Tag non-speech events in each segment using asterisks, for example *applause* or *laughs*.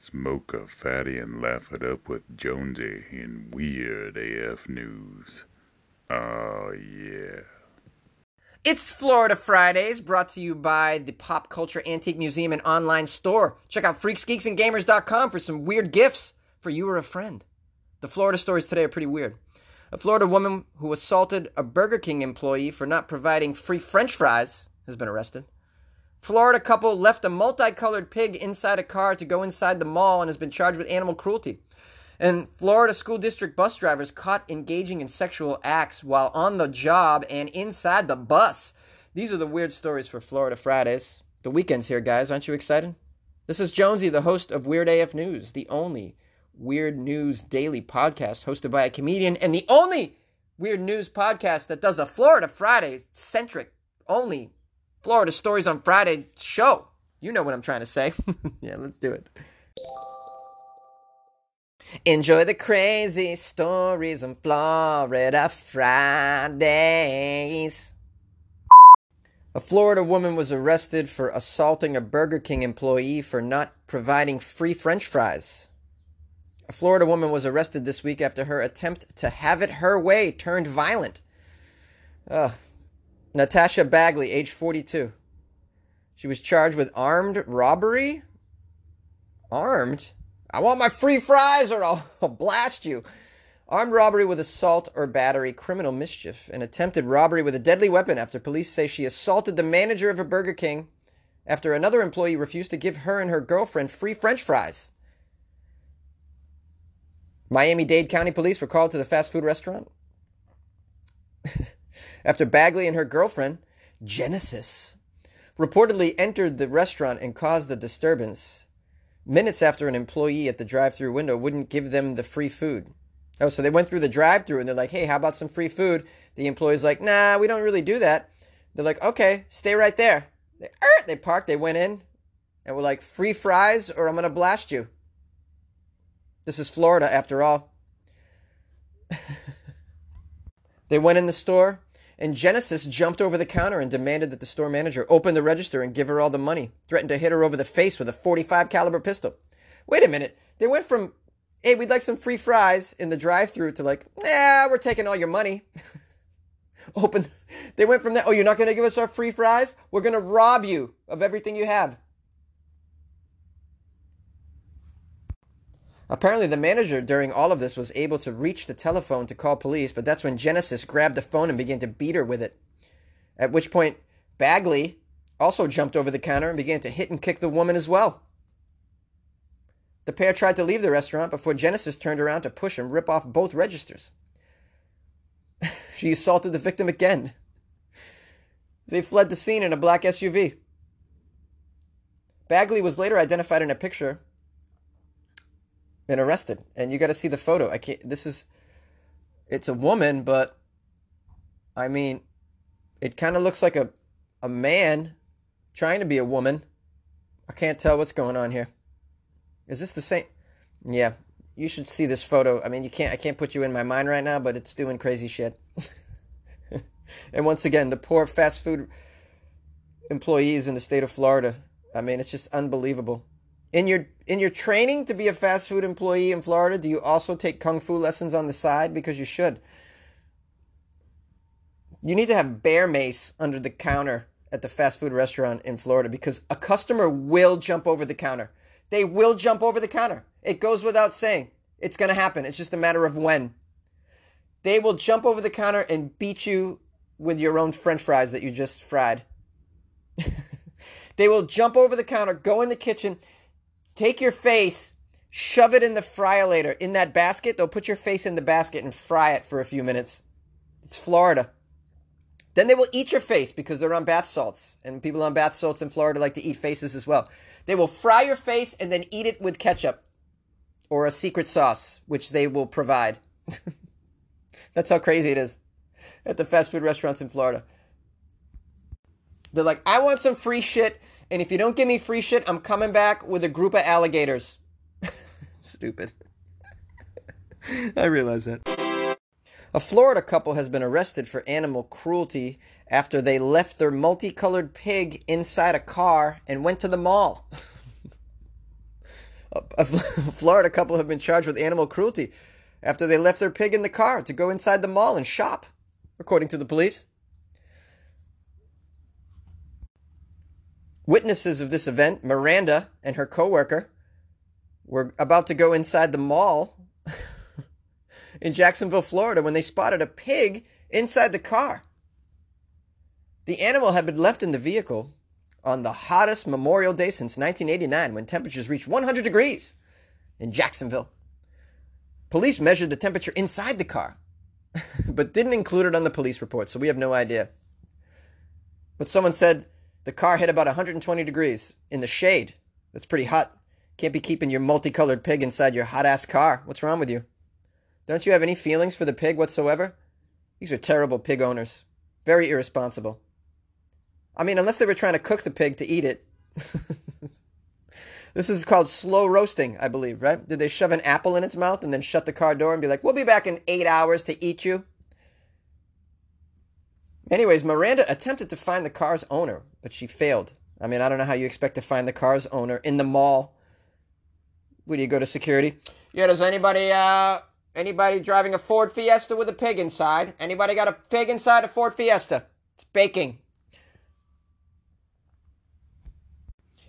Smoke a fatty and laugh it up with Jonesy in Weird AF News. Oh, yeah. It's Florida Fridays, brought to you by the Pop Culture Antique Museum and online store. Check out freaksgeeksandgamers.com for some weird gifts for you or a friend. The Florida stories today are pretty weird. A Florida woman who assaulted a Burger King employee for not providing free french fries has been arrested. Florida couple left a multicolored pig inside a car to go inside the mall and has been charged with animal cruelty. And Florida school district bus drivers caught engaging in sexual acts while on the job and inside the bus. These are the weird stories for Florida Fridays. The weekend's here, guys. Aren't you excited? This is Jonesy, the host of Weird AF News, the only Weird News Daily podcast hosted by a comedian, and the only Weird News podcast that does a Florida Friday centric, only Florida Stories on Friday show. You know what I'm trying to say. *laughs* yeah, let's do it. Enjoy the crazy stories on Florida Fridays. A Florida woman was arrested for assaulting a Burger King employee for not providing free french fries. A Florida woman was arrested this week after her attempt to have it her way turned violent. Uh, Natasha Bagley, age 42. She was charged with armed robbery? Armed? I want my free fries or I'll, I'll *laughs* blast you. Armed robbery with assault or battery, criminal mischief, and attempted robbery with a deadly weapon after police say she assaulted the manager of a Burger King after another employee refused to give her and her girlfriend free french fries. Miami Dade County Police were called to the fast food restaurant *laughs* after Bagley and her girlfriend, Genesis, reportedly entered the restaurant and caused a disturbance minutes after an employee at the drive through window wouldn't give them the free food. Oh, so they went through the drive through and they're like, hey, how about some free food? The employee's like, nah, we don't really do that. They're like, okay, stay right there. They, er, they parked, they went in, and were like, free fries or I'm going to blast you. This is Florida, after all. *laughs* they went in the store, and Genesis jumped over the counter and demanded that the store manager open the register and give her all the money, threatened to hit her over the face with a 45 caliber pistol. Wait a minute. They went from, hey, we'd like some free fries in the drive-through to like, yeah, we're taking all your money. *laughs* open. They went from that, oh, you're not going to give us our free fries? We're going to rob you of everything you have. Apparently, the manager during all of this was able to reach the telephone to call police, but that's when Genesis grabbed the phone and began to beat her with it. At which point, Bagley also jumped over the counter and began to hit and kick the woman as well. The pair tried to leave the restaurant before Genesis turned around to push and rip off both registers. *laughs* she assaulted the victim again. They fled the scene in a black SUV. Bagley was later identified in a picture and arrested. And you got to see the photo. I can't. This is. It's a woman, but I mean, it kind of looks like a a man trying to be a woman. I can't tell what's going on here. Is this the same? Yeah, you should see this photo. I mean, you can't. I can't put you in my mind right now, but it's doing crazy shit. *laughs* and once again, the poor fast food employees in the state of Florida. I mean, it's just unbelievable. In your in your training to be a fast food employee in Florida, do you also take kung fu lessons on the side because you should? You need to have bear mace under the counter at the fast food restaurant in Florida because a customer will jump over the counter. They will jump over the counter. It goes without saying. It's going to happen. It's just a matter of when. They will jump over the counter and beat you with your own french fries that you just fried. *laughs* they will jump over the counter, go in the kitchen, Take your face, shove it in the fryolator, in that basket. They'll put your face in the basket and fry it for a few minutes. It's Florida. Then they will eat your face because they're on bath salts. And people on bath salts in Florida like to eat faces as well. They will fry your face and then eat it with ketchup or a secret sauce, which they will provide. *laughs* That's how crazy it is at the fast food restaurants in Florida. They're like, I want some free shit. And if you don't give me free shit, I'm coming back with a group of alligators. *laughs* Stupid. I realize that. A Florida couple has been arrested for animal cruelty after they left their multicolored pig inside a car and went to the mall. *laughs* A *laughs* Florida couple have been charged with animal cruelty after they left their pig in the car to go inside the mall and shop, according to the police. Witnesses of this event, Miranda and her coworker, were about to go inside the mall *laughs* in Jacksonville, Florida, when they spotted a pig inside the car. The animal had been left in the vehicle on the hottest Memorial Day since 1989 when temperatures reached 100 degrees in Jacksonville. Police measured the temperature inside the car, *laughs* but didn't include it on the police report, so we have no idea. But someone said the car hit about 120 degrees in the shade. That's pretty hot. Can't be keeping your multicolored pig inside your hot ass car. What's wrong with you? Don't you have any feelings for the pig whatsoever? These are terrible pig owners. Very irresponsible. I mean, unless they were trying to cook the pig to eat it. *laughs* this is called slow roasting, I believe, right? Did they shove an apple in its mouth and then shut the car door and be like, we'll be back in eight hours to eat you? Anyways, Miranda attempted to find the car's owner, but she failed. I mean, I don't know how you expect to find the car's owner in the mall. Where do you go to security? Yeah, does anybody uh anybody driving a Ford Fiesta with a pig inside? Anybody got a pig inside a Ford Fiesta? It's baking.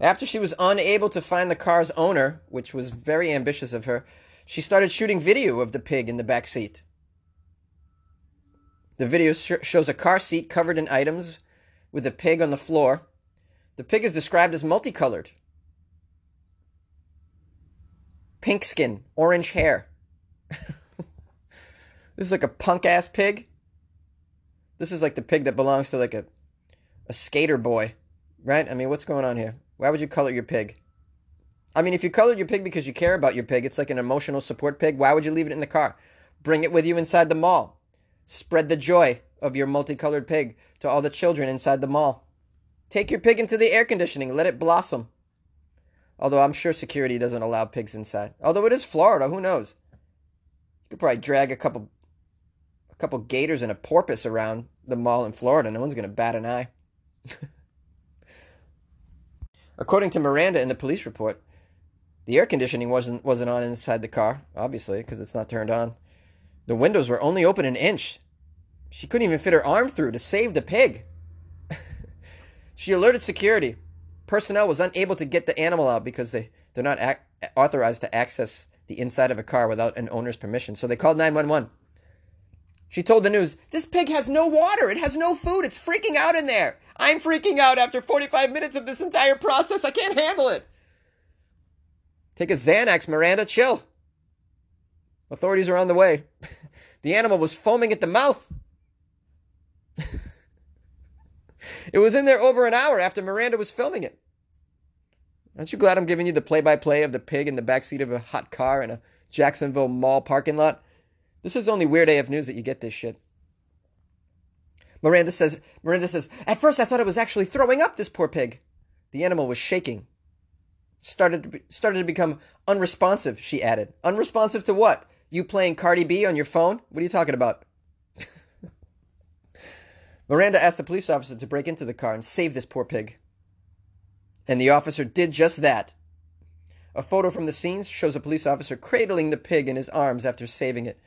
After she was unable to find the car's owner, which was very ambitious of her, she started shooting video of the pig in the back seat. The video sh- shows a car seat covered in items with a pig on the floor. The pig is described as multicolored pink skin, orange hair. *laughs* this is like a punk ass pig. This is like the pig that belongs to like a, a skater boy, right? I mean, what's going on here? Why would you color your pig? I mean, if you colored your pig because you care about your pig, it's like an emotional support pig. Why would you leave it in the car? Bring it with you inside the mall. Spread the joy of your multicolored pig to all the children inside the mall. Take your pig into the air conditioning. Let it blossom. Although I'm sure security doesn't allow pigs inside. Although it is Florida, who knows? You could probably drag a couple a couple gators and a porpoise around the mall in Florida. No one's to bat an eye. *laughs* According to Miranda in the police report, the air conditioning wasn't wasn't on inside the car, obviously, because it's not turned on. The windows were only open an inch. She couldn't even fit her arm through to save the pig. *laughs* she alerted security. Personnel was unable to get the animal out because they, they're not ac- authorized to access the inside of a car without an owner's permission. So they called 911. She told the news, This pig has no water. It has no food. It's freaking out in there. I'm freaking out after 45 minutes of this entire process. I can't handle it. Take a Xanax, Miranda. Chill. Authorities are on the way. *laughs* The animal was foaming at the mouth. *laughs* it was in there over an hour after Miranda was filming it. Aren't you glad I'm giving you the play by play of the pig in the backseat of a hot car in a Jacksonville mall parking lot? This is only Weird AF News that you get this shit. Miranda says, Miranda says, at first I thought it was actually throwing up this poor pig. The animal was shaking. Started to be, started to become unresponsive, she added. Unresponsive to what? You playing Cardi B on your phone? What are you talking about? *laughs* Miranda asked the police officer to break into the car and save this poor pig. And the officer did just that. A photo from the scenes shows a police officer cradling the pig in his arms after saving it.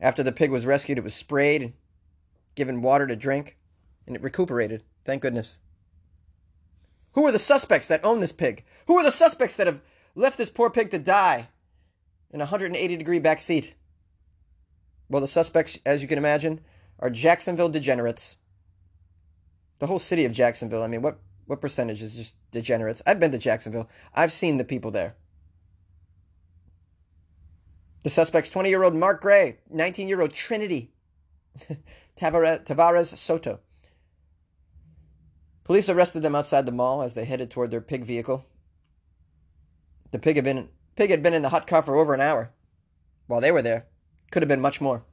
After the pig was rescued, it was sprayed given water to drink, and it recuperated. Thank goodness. Who are the suspects that own this pig? Who are the suspects that have left this poor pig to die in a 180 degree back seat? Well, the suspects, as you can imagine, are Jacksonville degenerates. The whole city of Jacksonville. I mean, what what percentage is just degenerates? I've been to Jacksonville. I've seen the people there. The suspects 20 year old Mark Gray, 19 year old Trinity, *laughs* Tavares Soto. Police arrested them outside the mall as they headed toward their pig vehicle. The pig had been pig had been in the hot car for over an hour. While they were there, could have been much more.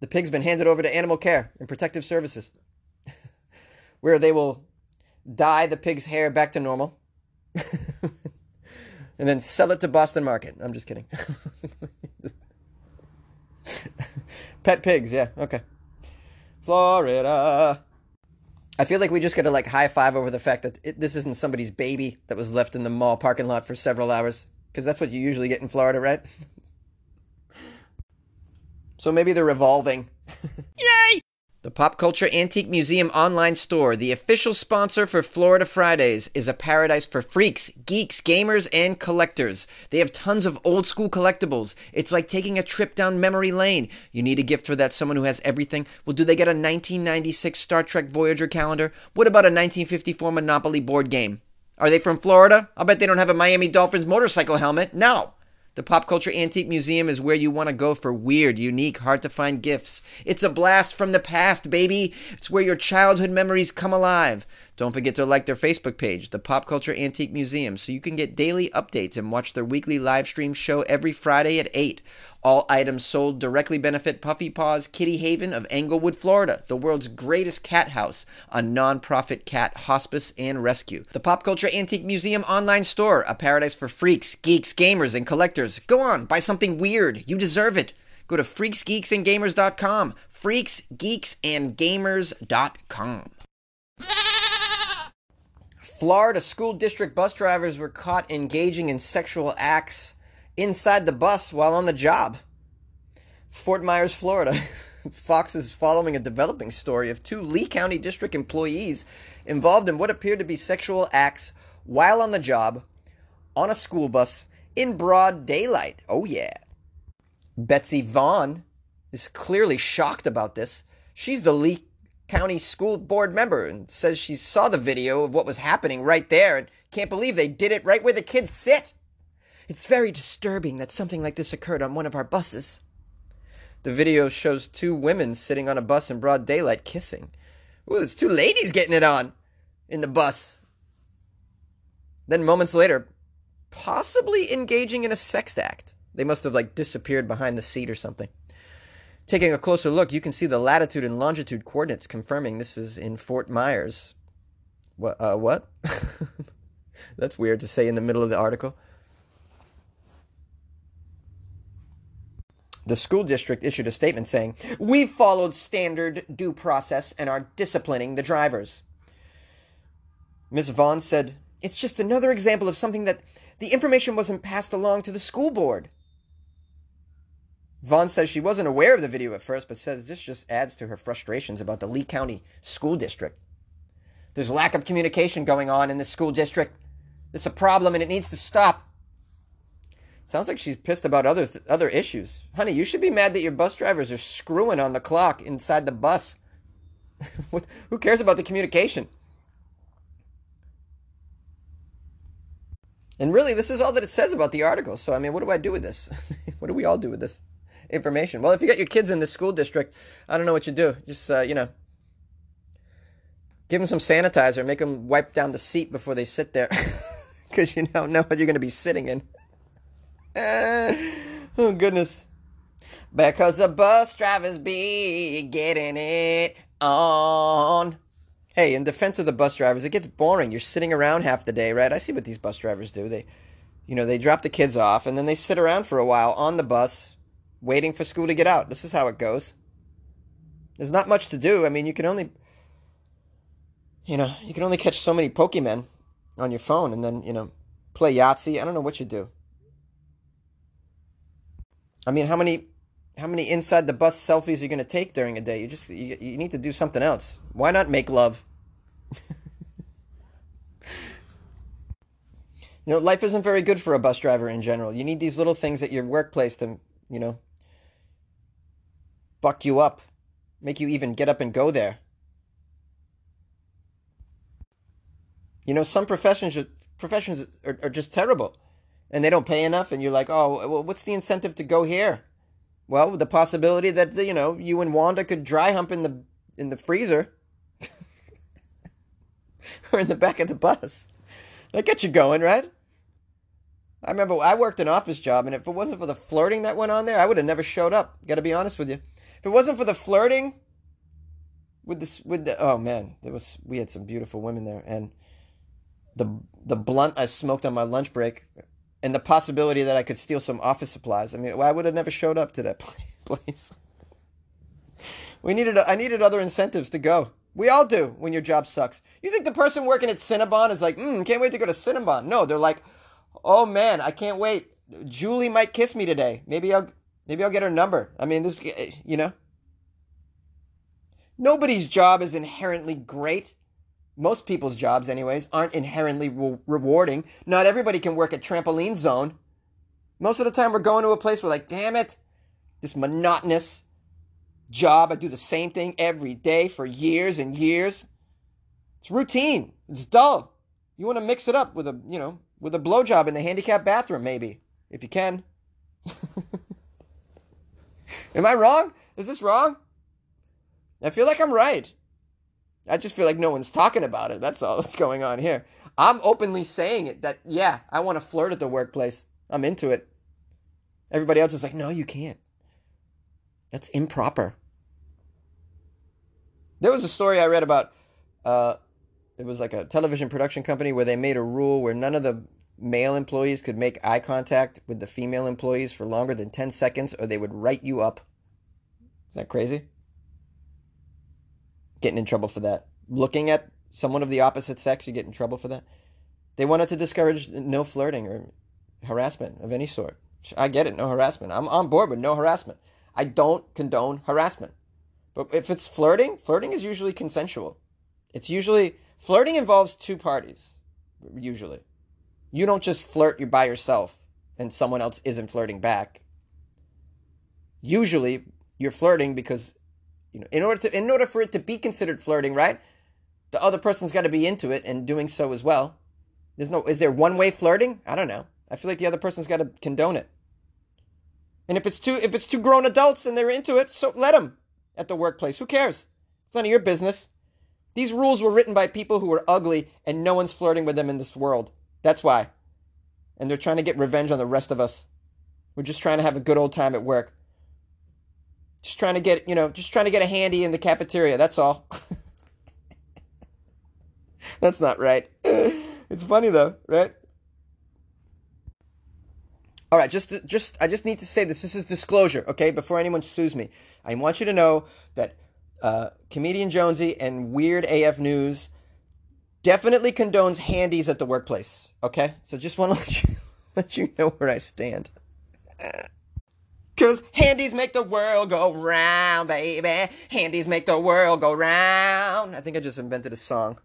The pig's been handed over to animal care and protective services, *laughs* where they will dye the pig's hair back to normal *laughs* and then sell it to Boston Market. I'm just kidding. *laughs* Pet pigs, yeah, okay. Florida. I feel like we just got to like high five over the fact that it, this isn't somebody's baby that was left in the mall parking lot for several hours because that's what you usually get in Florida, right? so maybe they're revolving. *laughs* Yay! The Pop Culture Antique Museum online store, the official sponsor for Florida Fridays, is a paradise for freaks, geeks, gamers, and collectors. They have tons of old school collectibles. It's like taking a trip down memory lane. You need a gift for that someone who has everything? Well, do they get a 1996 Star Trek Voyager calendar? What about a 1954 Monopoly board game? Are they from Florida? I'll bet they don't have a Miami Dolphins motorcycle helmet. No. The Pop Culture Antique Museum is where you want to go for weird, unique, hard to find gifts. It's a blast from the past, baby. It's where your childhood memories come alive. Don't forget to like their Facebook page, the Pop Culture Antique Museum, so you can get daily updates and watch their weekly live stream show every Friday at 8. All items sold directly benefit Puffy Paws Kitty Haven of Englewood, Florida, the world's greatest cat house, a non-profit cat hospice and rescue. The Pop Culture Antique Museum online store, a paradise for freaks, geeks, gamers, and collectors. Go on, buy something weird. You deserve it. Go to freaksgeeksandgamers.com. Freaksgeeksandgamers.com. Florida school district bus drivers were caught engaging in sexual acts inside the bus while on the job. Fort Myers, Florida. *laughs* Fox is following a developing story of two Lee County District employees involved in what appeared to be sexual acts while on the job on a school bus in broad daylight. Oh, yeah. Betsy Vaughn is clearly shocked about this. She's the Lee county school board member and says she saw the video of what was happening right there and can't believe they did it right where the kids sit. It's very disturbing that something like this occurred on one of our buses. The video shows two women sitting on a bus in broad daylight kissing. Ooh, there's two ladies getting it on in the bus. Then moments later, possibly engaging in a sex act. They must have like disappeared behind the seat or something. Taking a closer look, you can see the latitude and longitude coordinates confirming this is in Fort Myers. What? Uh, what? *laughs* That's weird to say in the middle of the article. The school district issued a statement saying, We've followed standard due process and are disciplining the drivers. Ms. Vaughn said, It's just another example of something that the information wasn't passed along to the school board. Vaughn says she wasn't aware of the video at first, but says this just adds to her frustrations about the Lee County School District. There's a lack of communication going on in the school district. It's a problem and it needs to stop. Sounds like she's pissed about other th- other issues. Honey, you should be mad that your bus drivers are screwing on the clock inside the bus. *laughs* who cares about the communication? And really, this is all that it says about the article. So, I mean, what do I do with this? *laughs* what do we all do with this? Information. Well, if you got your kids in the school district, I don't know what you do. Just, uh, you know, give them some sanitizer, make them wipe down the seat before they sit there *laughs* because you don't know what you're going to be sitting in. *laughs* oh, goodness. Because the bus drivers be getting it on. Hey, in defense of the bus drivers, it gets boring. You're sitting around half the day, right? I see what these bus drivers do. They, you know, they drop the kids off and then they sit around for a while on the bus, waiting for school to get out. This is how it goes. There's not much to do. I mean, you can only, you know, you can only catch so many Pokemon on your phone and then, you know, play Yahtzee. I don't know what you do. I mean, how many how many inside the bus selfies are you going to take during a day? You just you, you need to do something else. Why not make love? *laughs* you know, life isn't very good for a bus driver in general. You need these little things at your workplace to, you know, buck you up, make you even get up and go there. You know, some professions professions are, are just terrible, and they don't pay enough. And you're like, oh, well, what's the incentive to go here? Well, the possibility that you know you and Wanda could dry hump in the in the freezer *laughs* or in the back of the bus. That gets you going, right? I remember I worked an office job, and if it wasn't for the flirting that went on there, I would have never showed up. Got to be honest with you. If it wasn't for the flirting with this, with the oh man, there was we had some beautiful women there, and the the blunt I smoked on my lunch break, and the possibility that I could steal some office supplies. I mean, I would have never showed up to that *laughs* place. We needed I needed other incentives to go. We all do when your job sucks. You think the person working at Cinnabon is like, mm, can't wait to go to Cinnabon? No, they're like, oh man, I can't wait. Julie might kiss me today. Maybe I'll maybe I'll get her number. I mean, this eh, you know. Nobody's job is inherently great. Most people's jobs, anyways, aren't inherently re- rewarding. Not everybody can work at Trampoline Zone. Most of the time, we're going to a place where, like, damn it, this monotonous job. I do the same thing every day for years and years. It's routine. It's dull. You want to mix it up with a, you know, with a blowjob in the handicap bathroom, maybe, if you can. *laughs* Am I wrong? Is this wrong? I feel like I'm right. I just feel like no one's talking about it. That's all *laughs* that's going on here. I'm openly saying it that, yeah, I want to flirt at the workplace. I'm into it. Everybody else is like, no, you can't. That's improper. There was a story I read about. Uh, it was like a television production company where they made a rule where none of the male employees could make eye contact with the female employees for longer than 10 seconds or they would write you up. Is that crazy? Getting in trouble for that. Looking at someone of the opposite sex, you get in trouble for that. They wanted to discourage no flirting or harassment of any sort. I get it, no harassment. I'm on board with no harassment. I don't condone harassment. But if it's flirting, flirting is usually consensual. It's usually flirting involves two parties, usually. You don't just flirt you by yourself and someone else isn't flirting back. Usually you're flirting because you know in order to in order for it to be considered flirting, right? The other person's got to be into it and doing so as well. There's no is there one way flirting? I don't know. I feel like the other person's got to condone it. And if it's two if it's two grown adults and they're into it, so let them at the workplace. Who cares? It's none of your business. These rules were written by people who are ugly and no one's flirting with them in this world. That's why. And they're trying to get revenge on the rest of us. We're just trying to have a good old time at work. Just trying to get, you know, just trying to get a handy in the cafeteria. That's all. *laughs* That's not right. *laughs* It's funny though, right? All right, just just I just need to say this. This is disclosure, okay? Before anyone sues me, I want you to know that uh, comedian Jonesy and Weird AF News definitely condones handies at the workplace. Okay, so just want to *laughs* let you let you know where I stand. Cause handies make the world go round, baby. Handies make the world go round. I think I just invented a song.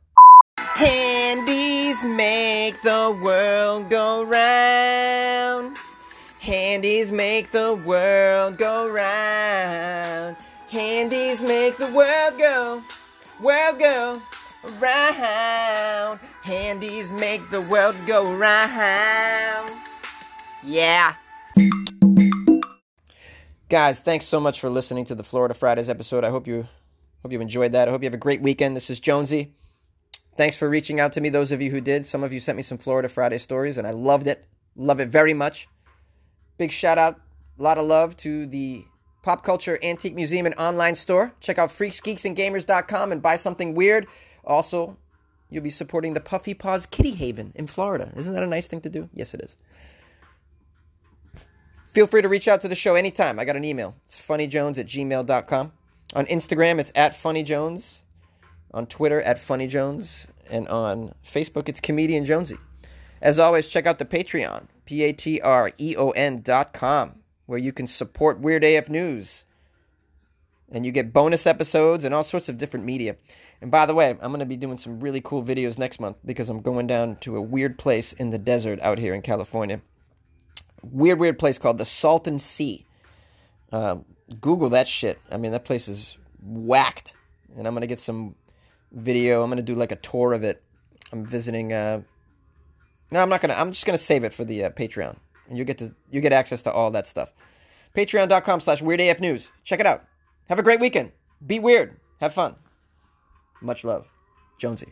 Handies make the world go round. Handies make the world go round. Handies make the world go, world go round. Handies make the world go round. Yeah. Guys, thanks so much for listening to the Florida Fridays episode. I hope you hope you enjoyed that. I hope you have a great weekend. This is Jonesy. Thanks for reaching out to me, those of you who did. Some of you sent me some Florida Friday stories, and I loved it. Love it very much. Big shout out, a lot of love to the Pop Culture Antique Museum and online store. Check out freaksgeeksandgamers.com and buy something weird. Also, you'll be supporting the Puffy Paws Kitty Haven in Florida. Isn't that a nice thing to do? Yes, it is. Feel free to reach out to the show anytime. I got an email. It's funnyjones at gmail.com. On Instagram, it's at funnyjones. On Twitter, at funnyjones. And on Facebook, it's comedian Jonesy. As always, check out the Patreon, P A T R E O N dot com, where you can support Weird AF News. And you get bonus episodes and all sorts of different media. And by the way, I'm going to be doing some really cool videos next month because I'm going down to a weird place in the desert out here in California. Weird, weird place called the Salton Sea. Uh, Google that shit. I mean, that place is whacked. And I'm going to get some video. I'm going to do like a tour of it. I'm visiting. Uh, no, I'm not gonna. I'm just gonna save it for the uh, Patreon, and you get to you get access to all that stuff. Patreon.com/slash WeirdAFNews. Check it out. Have a great weekend. Be weird. Have fun. Much love, Jonesy.